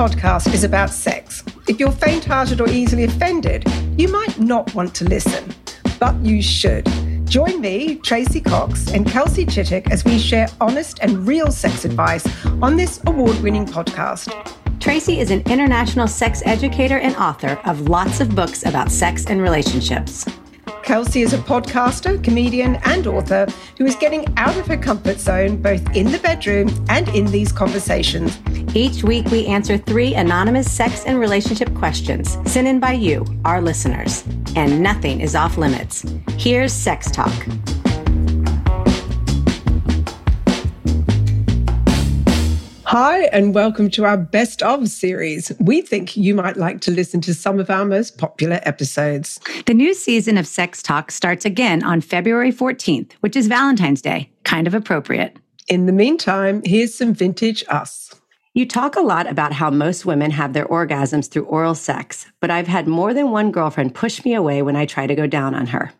podcast is about sex. If you're faint hearted or easily offended, you might not want to listen, but you should. Join me, Tracey Cox, and Kelsey Chittick as we share honest and real sex advice on this award winning podcast. Tracey is an international sex educator and author of lots of books about sex and relationships. Kelsey is a podcaster, comedian, and author who is getting out of her comfort zone both in the bedroom and in these conversations. Each week, we answer three anonymous sex and relationship questions sent in by you, our listeners. And nothing is off limits. Here's SexTok. Hi, and welcome to our Best of series. We think you might like to listen to some of our most popular episodes. The new season of SexTok starts again on February 14th, which is Valentine's Day. Kind of appropriate. In the meantime, here's some vintage us. You talk a lot about how most women have their orgasms through oral sex, but I've had more than one girlfriend push me away when I try to go down on her.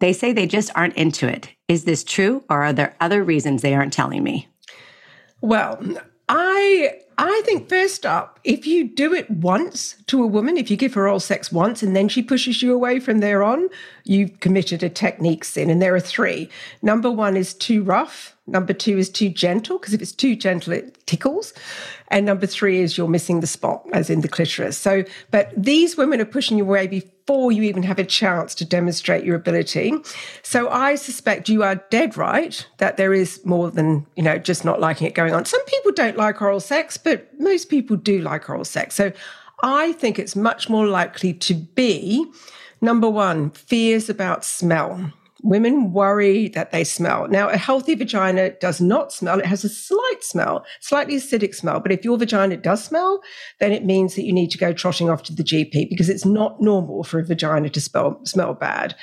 They say they just aren't into it. Is this true, or are there other reasons they aren't telling me? Well, I I think first up, if you do it once to a woman, if you give her oral sex once and then she pushes you away from there on, you've committed a technique sin. And there are three. Number one is too rough. Number two is too gentle, because if it's too gentle, it tickles. And number three is you're missing the spot, as in the clitoris. So, but these women are pushing you away before you even have a chance to demonstrate your ability. So I suspect you are dead right that there is more than, you know, just not liking it going on. Some people don't like oral sex, but most people do like oral sex. So I think it's much more likely to be number one, fears about smell. Women worry that they smell. Now, a healthy vagina does not smell. It has a slight smell, slightly acidic smell. But if your vagina does smell, then it means that you need to go trotting off to the GP because it's not normal for a vagina to smell, smell bad.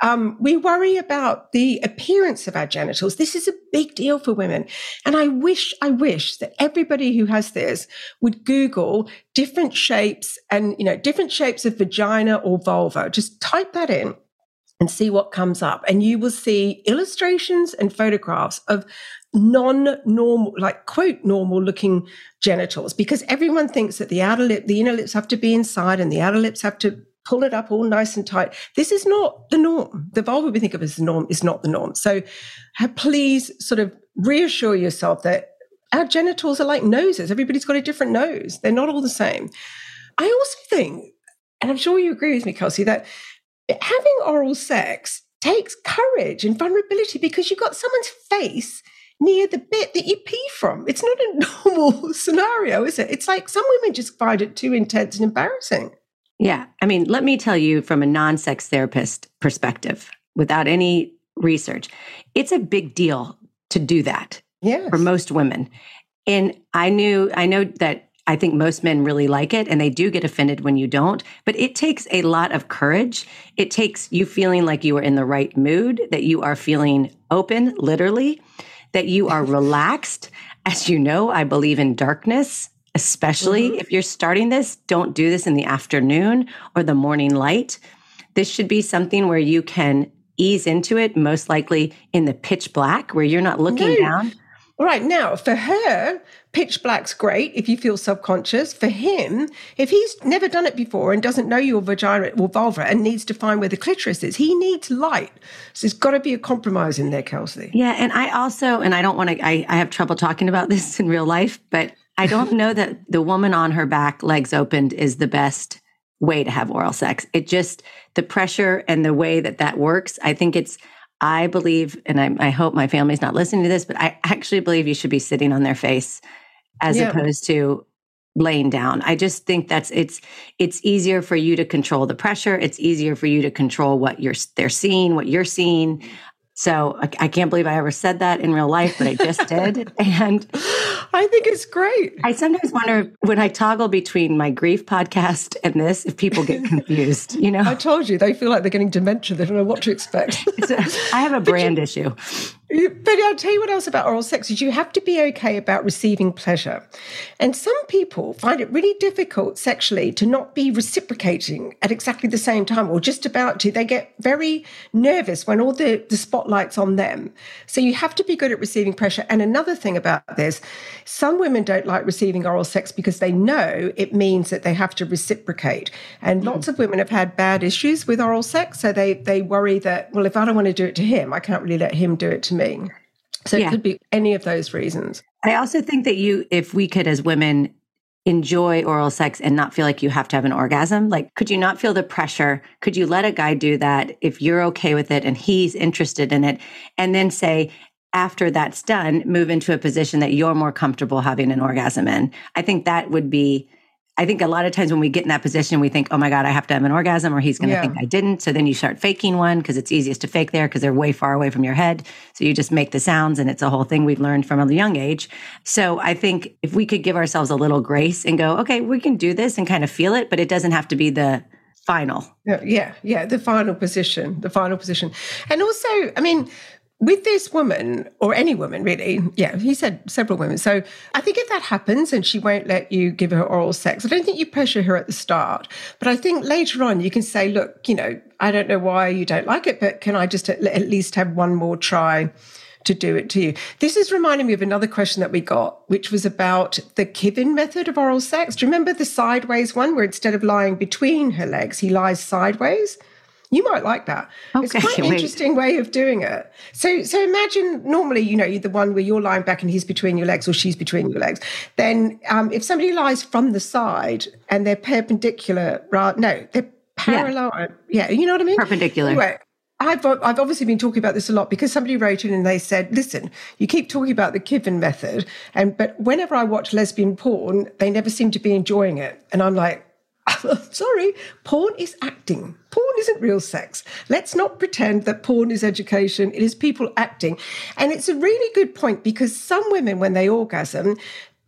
Um, we worry about the appearance of our genitals. This is a big deal for women. And I wish, I wish that everybody who has this would Google different shapes and, you know, different shapes of vagina or vulva. Just type that in and see what comes up. And you will see illustrations and photographs of non normal, like quote, normal looking genitals, because everyone thinks that the outer lip, the inner lips have to be inside and the outer lips have to pull it up all nice and tight. This is not the norm. The vulva we think of as the norm is not the norm. So please sort of reassure yourself that our genitals are like noses. Everybody's got a different nose. They're not all the same. I also think, and I'm sure you agree with me, Kelsey, that having oral sex takes courage and vulnerability because you've got someone's face near the bit that you pee from. It's not a normal scenario, is it? It's like some women just find it too intense and embarrassing. Yeah. I mean, let me tell you from a non sex therapist perspective, without any research, it's a big deal to do that yes. for most women. And I knew, I know that I think most men really like it and they do get offended when you don't, but it takes a lot of courage. It takes you feeling like you are in the right mood, that you are feeling open, literally, that you are relaxed. As you know, I believe in darkness, especially mm-hmm. if you're starting this. Don't do this in the afternoon or the morning light. This should be something where you can ease into it, most likely in the pitch black, where you're not looking no. down. Right now, for her, pitch black's great if you feel subconscious. For him, if he's never done it before and doesn't know your vagina or vulva and needs to find where the clitoris is, he needs light. So there's got to be a compromise in there, Kelsey. Yeah. And I also, and I don't want to, I, I have trouble talking about this in real life, but I don't know that the woman on her back, legs opened, is the best way to have oral sex. It just, the pressure and the way that that works, I think it's, I believe, and I, I, hope my family's not listening to this, but I actually believe you should be sitting on their face as yeah. opposed to laying down. I just think that's it's it's easier for you to control the pressure. It's easier for you to control what you're they're seeing, what you're seeing. So I, I, can't believe I ever said that in real life, but I just did. And I think it's great. I sometimes wonder when I toggle between my grief podcast and this, if people get confused, you know? I told you, they feel like they're getting dementia. They don't know what to expect. I have a brand you, issue. But I'll tell you what else about oral sex is you have to be okay about receiving pleasure. And some people find it really difficult sexually to not be reciprocating at exactly the same time or just about to. They get very nervous when all the, the spotlight's on them. So you have to be good at receiving pressure. And another thing about this, some women don't like receiving oral sex because they know it means that they have to reciprocate. And lots of women have had bad issues with oral sex. So they they worry that, well, if I don't want to do it to him, I can't really let him do it to me. So yeah. it could be any of those reasons. I also think that you, if we could as women enjoy oral sex and not feel like you have to have an orgasm, like could you not feel the pressure? Could you let a guy do that if you're okay with it and he's interested in it? And then say, after that's done, move into a position that you're more comfortable having an orgasm in. I think that would be I think a lot of times when we get in that position, we think, oh my God, I have to have an orgasm or he's going to yeah. think I didn't. So then you start faking one because it's easiest to fake there because they're way far away from your head. So you just make the sounds and it's a whole thing we've learned from a young age. So I think if we could give ourselves a little grace and go, okay, we can do this and kind of feel it, but it doesn't have to be the final. Yeah, yeah, the final position, the final position. And also, I mean, with this woman or any woman really yeah he said several women. So i think if that happens and she won't let you give her oral sex i don't think you pressure her at the start. But i think later on you can say look you know i don't know why you don't like it but can i just at, least have one more try to do it to you? This is reminding me of another question that we got which was about the kivin method of oral sex. Do you remember the sideways one where instead of lying between her legs he lies sideways you might like that. Okay, it's quite an interesting way of doing it. So, so imagine normally, you know, you're the one where you're lying back and he's between your legs or she's between your legs. Then, um, if somebody lies from the side and they're perpendicular, right? No, they're parallel. Yeah, yeah you know what I mean. Perpendicular. Anyway, I've, I've obviously been talking about this a lot because somebody wrote in and they said, listen, you keep talking about the Kivin method. And, but whenever I watch lesbian porn, they never seem to be enjoying it. And I'm like, sorry, porn is acting. Porn isn't real sex. Let's not pretend that porn is education. It is people acting. And it's a really good point because some women, when they orgasm,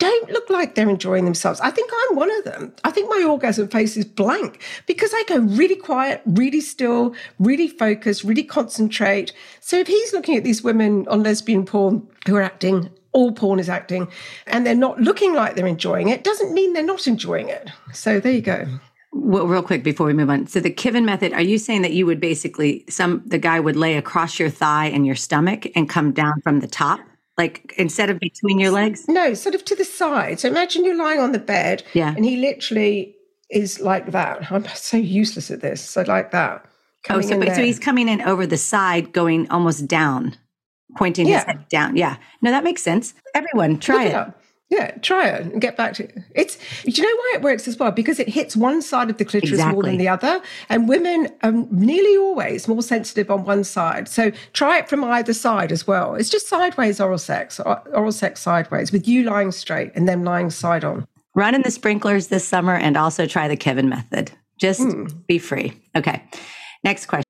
don't look like they're enjoying themselves. I think I'm one of them. I think my orgasm face is blank because I go really quiet, really still, really focus, really concentrate. So if he's looking at these women on lesbian porn who are acting, all porn is acting and they're not looking like they're enjoying it doesn't mean they're not enjoying it. So there you go. Well, real quick before we move on. So the Kivin method, are you saying that you would basically some the guy would lay across your thigh and your stomach and come down from the top? Like instead of between your legs? No, sort of to the side. So imagine you're lying on the bed yeah. and he literally is like that. I'm so useless at this. So like that. Oh, so, so he's coming in over the side, going almost down pointing yeah. his head down. Yeah. No, that makes sense. Everyone, try it. it yeah, try it and get back to it. It's. Do you know why it works as well? Because it hits one side of the clitoris exactly. more than the other, and women are nearly always more sensitive on one side. So try it from either side as well. It's just sideways oral sex, oral sex sideways, with you lying straight and them lying side on. Run in the sprinklers this summer, and also try the Kevin method. Just mm. be free. Okay. Next question.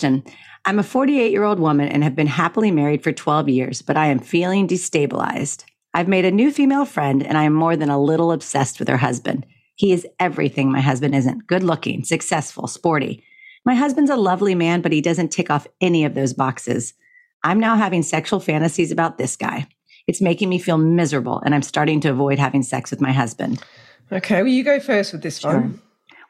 Question I'm a 48 year old woman and have been happily married for 12 years, but I am feeling destabilized. I've made a new female friend and I am more than a little obsessed with her husband. He is everything my husband isn't good looking, successful, sporty. My husband's a lovely man, but he doesn't tick off any of those boxes. I'm now having sexual fantasies about this guy. It's making me feel miserable, and I'm starting to avoid having sex with my husband. Okay, well, you go first with this one.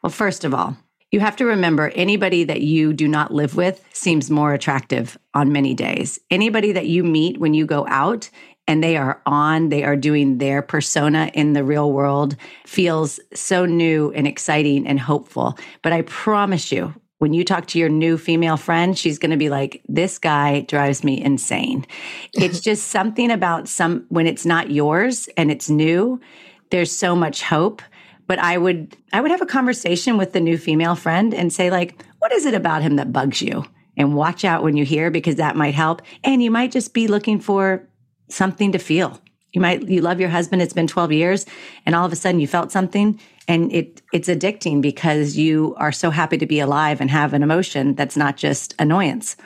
Well, first of all, you have to remember anybody that you do not live with seems more attractive on many days. Anybody that you meet when you go out and they are on, they are doing their persona in the real world feels so new and exciting and hopeful. But I promise you, when you talk to your new female friend, she's going to be like, this guy drives me insane. It's just something about some, when it's not yours and it's new, there's so much hope but i would i would have a conversation with the new female friend and say like what is it about him that bugs you? And watch out when you hear because that might help. And you might just be looking for something to feel. You might you love your husband it's been 12 years and all of a sudden you felt something and it it's addicting because you are so happy to be alive and have an emotion that's not just annoyance.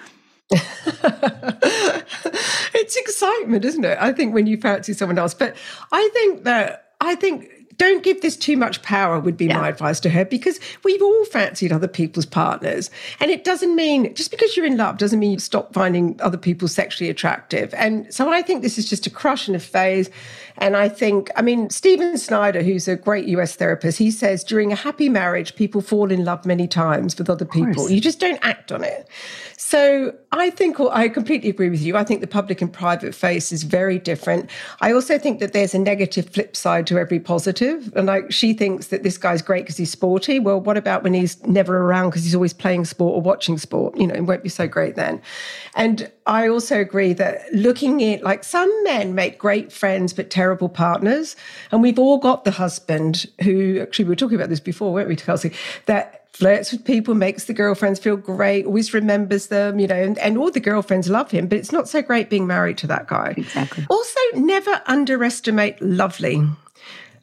It's excitement isn't it? I think when you fancy someone else but i think that i think don't give this too much power would be yeah. my advice to her because we've all fancied other people's partners. And it doesn't mean just because you're in love doesn't mean you stop finding other people sexually attractive. And so i think this is just a crush and a phase and i think i mean stephen snyder who's a great us therapist he says during a happy marriage people fall in love many times with other people you just don't act on it so I think I completely agree with you. I think the public and private face is very different. I also think that there's a negative flip side to every positive. And like she thinks that this guy's great because he's sporty. Well, what about when he's never around because he's always playing sport or watching sport? You know, it won't be so great then. And I also agree that looking at like some men make great friends but terrible partners. And we've all got the husband who actually we were talking about this before, weren't we, Kelsey? That flirts with people, makes the girlfriends feel great, always remembers them, you know, and, and all the girlfriends love him, but it's not so great being married to that guy. Exactly. Also, never underestimate lovely.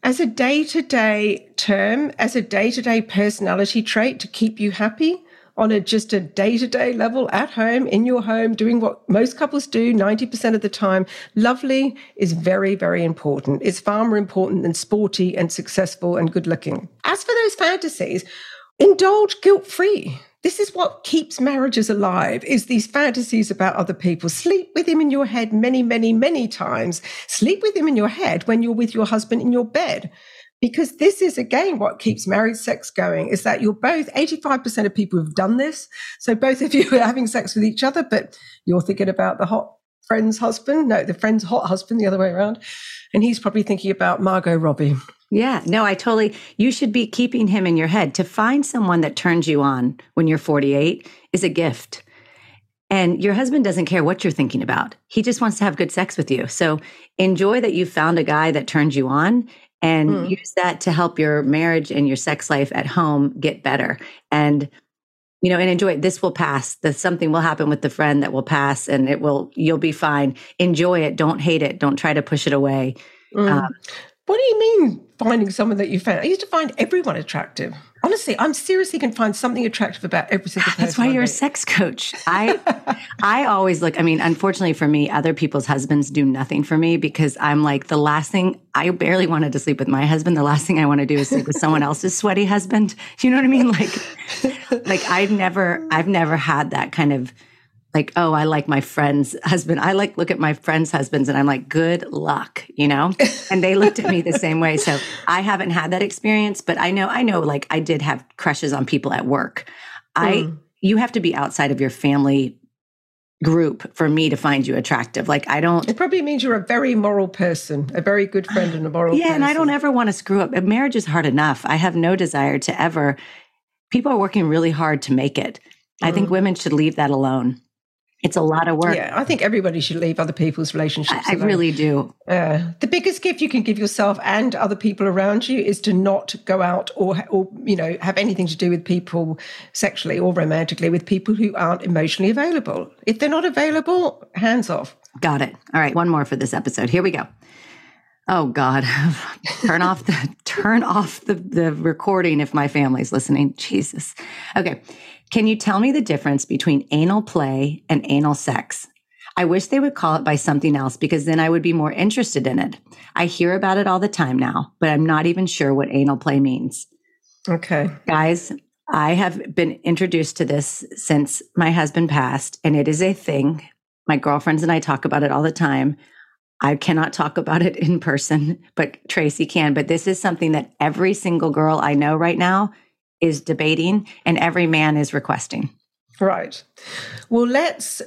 As a day to day term, as a day to day personality trait to keep you happy on a just a day to day level at home, in your home, doing what most couples do 90% of the time, lovely is very, very important. It's far more important than sporty and successful and good looking. As for those fantasies, indulge guilt free. This is what keeps marriages alive is these fantasies about other people. Sleep with him in your head many, many, many times. Sleep with him in your head when you're with your husband in your bed. Because this is again what keeps married sex going is that you're both 85% of people have done this. So both of you are having sex with each other, but you're thinking about the hot friend's husband. No, the friend's hot husband, the other way around. And he's probably thinking about Margot Robbie. Yeah, no, I totally, you should be keeping him in your head. To find someone that turns you on when you're 48 is a gift. And your husband doesn't care what you're thinking about. He just wants to have good sex with you. So enjoy that you found a guy that turns you on and mm. use that to help your marriage and your sex life at home get better. And you know, and enjoy it. This will pass. That something will happen with the friend that will pass and it will, you'll be fine. Enjoy it. Don't hate it. Don't try to push it away. Mm. Um, what do you mean finding someone that you found? I used to find everyone attractive. Honestly, I'm seriously can find something attractive about every single ah, person. That's why you're a sex coach. I I always look, I mean, unfortunately for me, other people's husbands do nothing for me because I'm like the last thing I barely wanted to sleep with my husband. The last thing I want to do is sleep with someone else's sweaty husband. You know what I mean? Like like I've never I've never had that kind of like, oh, I like my friend's husband. I like look at my friends' husbands and I'm like, good luck, you know? And they looked at me the same way. So I haven't had that experience, but I know, I know, like I did have crushes on people at work. Mm. I, you have to be outside of your family group for me to find you attractive. Like I don't. It probably means you're a very moral person, a very good friend and a moral. Yeah, person. and I don't ever want to screw up. Marriage is hard enough. I have no desire to ever. People are working really hard to make it. Mm. I think mm. women should leave that alone. It's a lot of work. Yeah, I think everybody should leave other people's relationships. I, I really do. Uh, the biggest gift you can give yourself and other people around you is to not go out or, or you know, have anything to do with people sexually or romantically with people who aren't emotionally available. If they're not available, hands off. Got it. All right, one more for this episode. Here we go. Oh God, turn off the turn off the the recording if my family's listening. Jesus. Okay. Can you tell me the difference between anal play and anal sex? I wish they would call it by something else because then I would be more interested in it. I hear about it all the time now, but I'm not even sure what anal play means. Okay. Guys, I have been introduced to this since my husband passed, and it is a thing. My girlfriends and I talk about it all the time. I cannot talk about it in person, but Tracey can. But this is something that every single girl I know right now is debating and every man is requesting. Right. Well, let's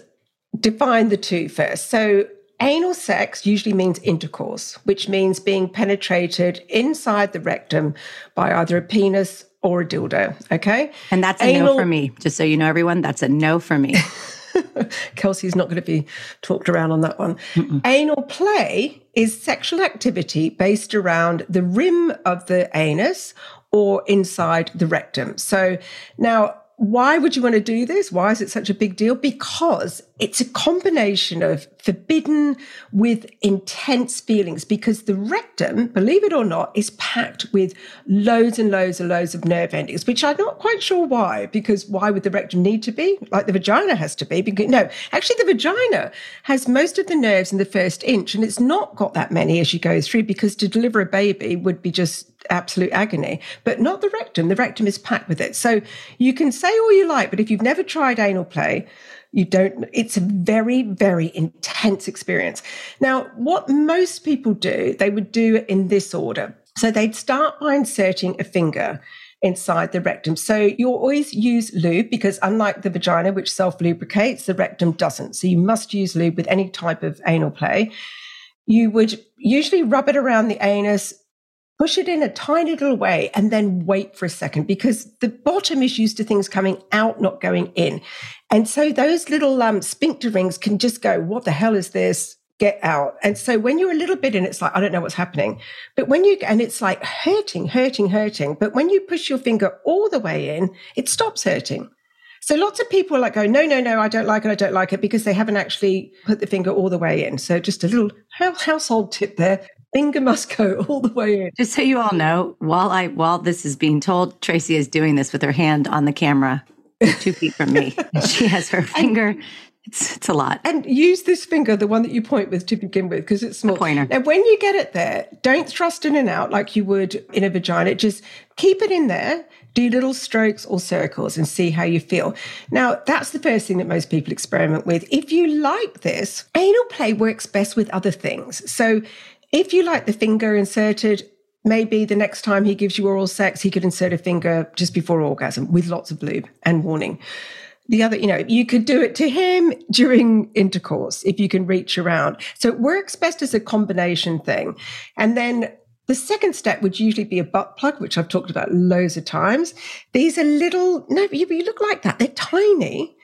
define the two first. So, anal sex usually means intercourse, which means being penetrated inside the rectum by either a penis or a dildo. Okay. And that's a anal- no for me. Just so you know, everyone, that's a no for me. Kelsey's not going to be talked around on that one. Mm-mm. Anal play is sexual activity based around the rim of the anus or inside the rectum. So now why would you want to do this? Why is it such a big deal? Because it's a combination of forbidden with intense feelings because the rectum, believe it or not, is packed with loads and loads and loads of nerve endings, which I'm not quite sure why, because why would the rectum need to be? Like the vagina has to be. Because, no, actually the vagina has most of the nerves in the first inch and it's not got that many as you go through because to deliver a baby would be just absolute agony, but not the rectum. The rectum is packed with it. So you can say all you like, but if you've never tried anal play, you don't, it's a very, very intense experience. Now, what most people do, they would do in this order. So they'd start by inserting a finger inside the rectum. So you always use lube because unlike the vagina, which self lubricates, the rectum doesn't. So you must use lube with any type of anal play. You would usually rub it around the anus, push it in a tiny little way and then wait for a second because the bottom is used to things coming out, not going in. And so those little um, sphincter rings can just go, what the hell is this? Get out. And so when you're a little bit in, it's like, I don't know what's happening. But when you, and it's like hurting, hurting, hurting. But when you push your finger all the way in, it stops hurting. So lots of people are like, go, no, no, no, I don't like it. I don't like it because they haven't actually put the finger all the way in. So just a little household tip there finger must go all the way in. Just so you all know, while I while this is being told, Tracey is doing this with her hand on the camera, two feet from me. she has her finger. It's, it's a lot. And use this finger, the one that you point with to begin with, because it's small. A pointer. And when you get it there, don't thrust in and out like you would in a vagina. Just keep it in there, do little strokes or circles and see how you feel. Now, that's the first thing that most people experiment with. If you like this, anal play works best with other things. So if you like the finger inserted, maybe the next time he gives you oral sex, he could insert a finger just before orgasm with lots of lube and warning. The other, you know, you could do it to him during intercourse if you can reach around. So it works best as a combination thing. And then the second step would usually be a butt plug, which I've talked about loads of times. These are little, no, you, you look like that. They're tiny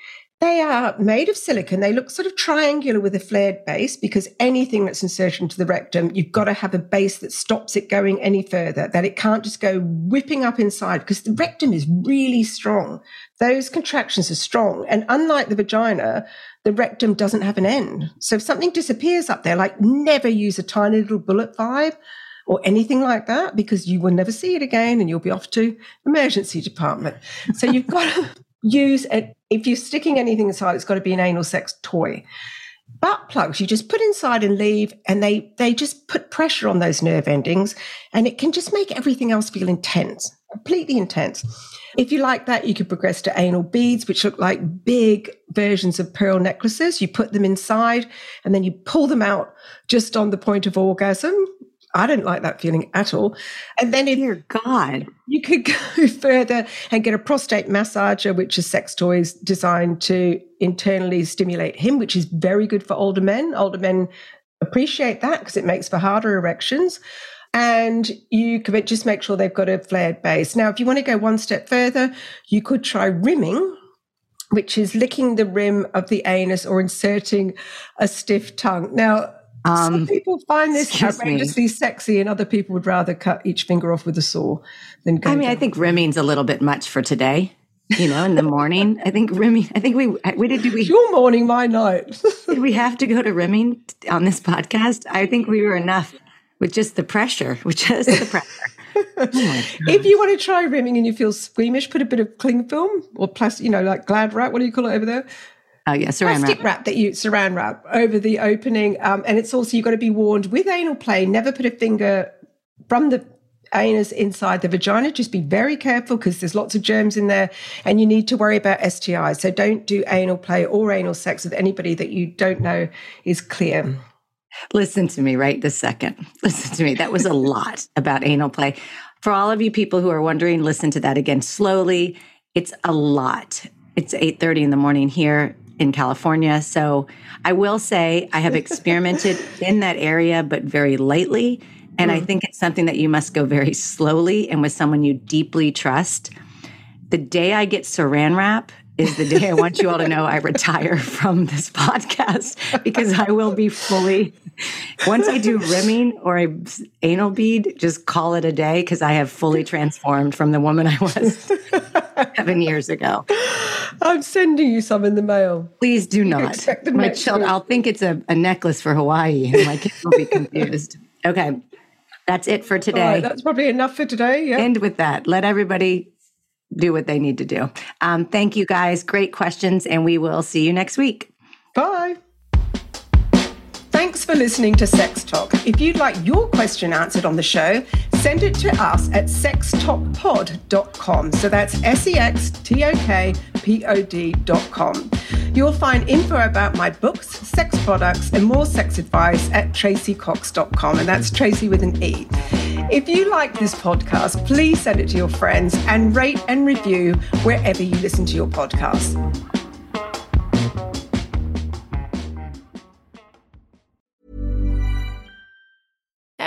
they are made of silicon. They look sort of triangular with a flared base because anything that's inserted into the rectum, you've got to have a base that stops it going any further, that it can't just go whipping up inside because the rectum is really strong. Those contractions are strong. And unlike the vagina, the rectum doesn't have an end. So if something disappears up there, like never use a tiny little bullet vibe or anything like that because you will never see it again and you'll be off to emergency department. So you've got to use it if you're sticking anything inside, it's got to be an anal sex toy. Butt plugs you just put inside and leave, and they they just put pressure on those nerve endings, and it can just make everything else feel intense, completely intense. If you like that, you could progress to anal beads, which look like big versions of pearl necklaces. You put them inside, and then you pull them out just on the point of orgasm. I don't like that feeling at all. And then, if dear God, you could go further and get a prostate massager, which is sex toys designed to internally stimulate him, which is very good for older men. Older men appreciate that because it makes for harder erections. And you could just make sure they've got a flared base. Now, if you want to go one step further, you could try rimming, which is licking the rim of the anus or inserting a stiff tongue. Now, um, Some people find this outrageously me. sexy, and other people would rather cut each finger off with a saw than go. I mean, down. I think rimming's a little bit much for today. You know, in the morning, I think rimming. I think we. We did. Do we? Your morning, my night. did we have to go to rimming on this podcast? I think we were enough with just the pressure. With just the pressure. oh if you want to try rimming and you feel squeamish, put a bit of cling film or plastic, you know, like Glad Wrap. What do you call it over there? Oh yeah, saran plastic wrap. wrap. that you saran wrap over the opening, um, and it's also you've got to be warned with anal play. Never put a finger from the anus inside the vagina. Just be very careful because there's lots of germs in there, and you need to worry about STIs. So don't do anal play or anal sex with anybody that you don't know is clear. Listen to me right this second. Listen to me. That was a lot about anal play. For all of you people who are wondering, listen to that again slowly. It's a lot. It's 8:30 in the morning here in California. So I will say I have experimented in that area, but very lightly. And I mm. think it's something that you must go very slowly and with someone you deeply trust. The day I get saran wrap is the day I want you all to know I retire from this podcast because I will be fully. Once I do rimming or a anal bead, just call it a day because I have fully transformed from the woman I was seven years ago. I'm sending you some in the mail. Please do not. My children. I'll think it's a, a necklace for Hawaii and my kids will be confused. Okay. That's it for today. right, that's probably enough for today. Yeah. end with that. Let everybody do what they need to do. Um, thank you guys. Great questions, and we will see you next week. Bye. Thanks for listening to SexTok. If you'd like your question answered on the show, send it to us at sextokpod.com. So that's S E X T O K P O D.com. You'll find info about my books, sex products, and more sex advice at traceycox.com. And that's Tracey with an E. If you like this podcast, please send it to your friends and rate and review wherever you listen to your podcasts.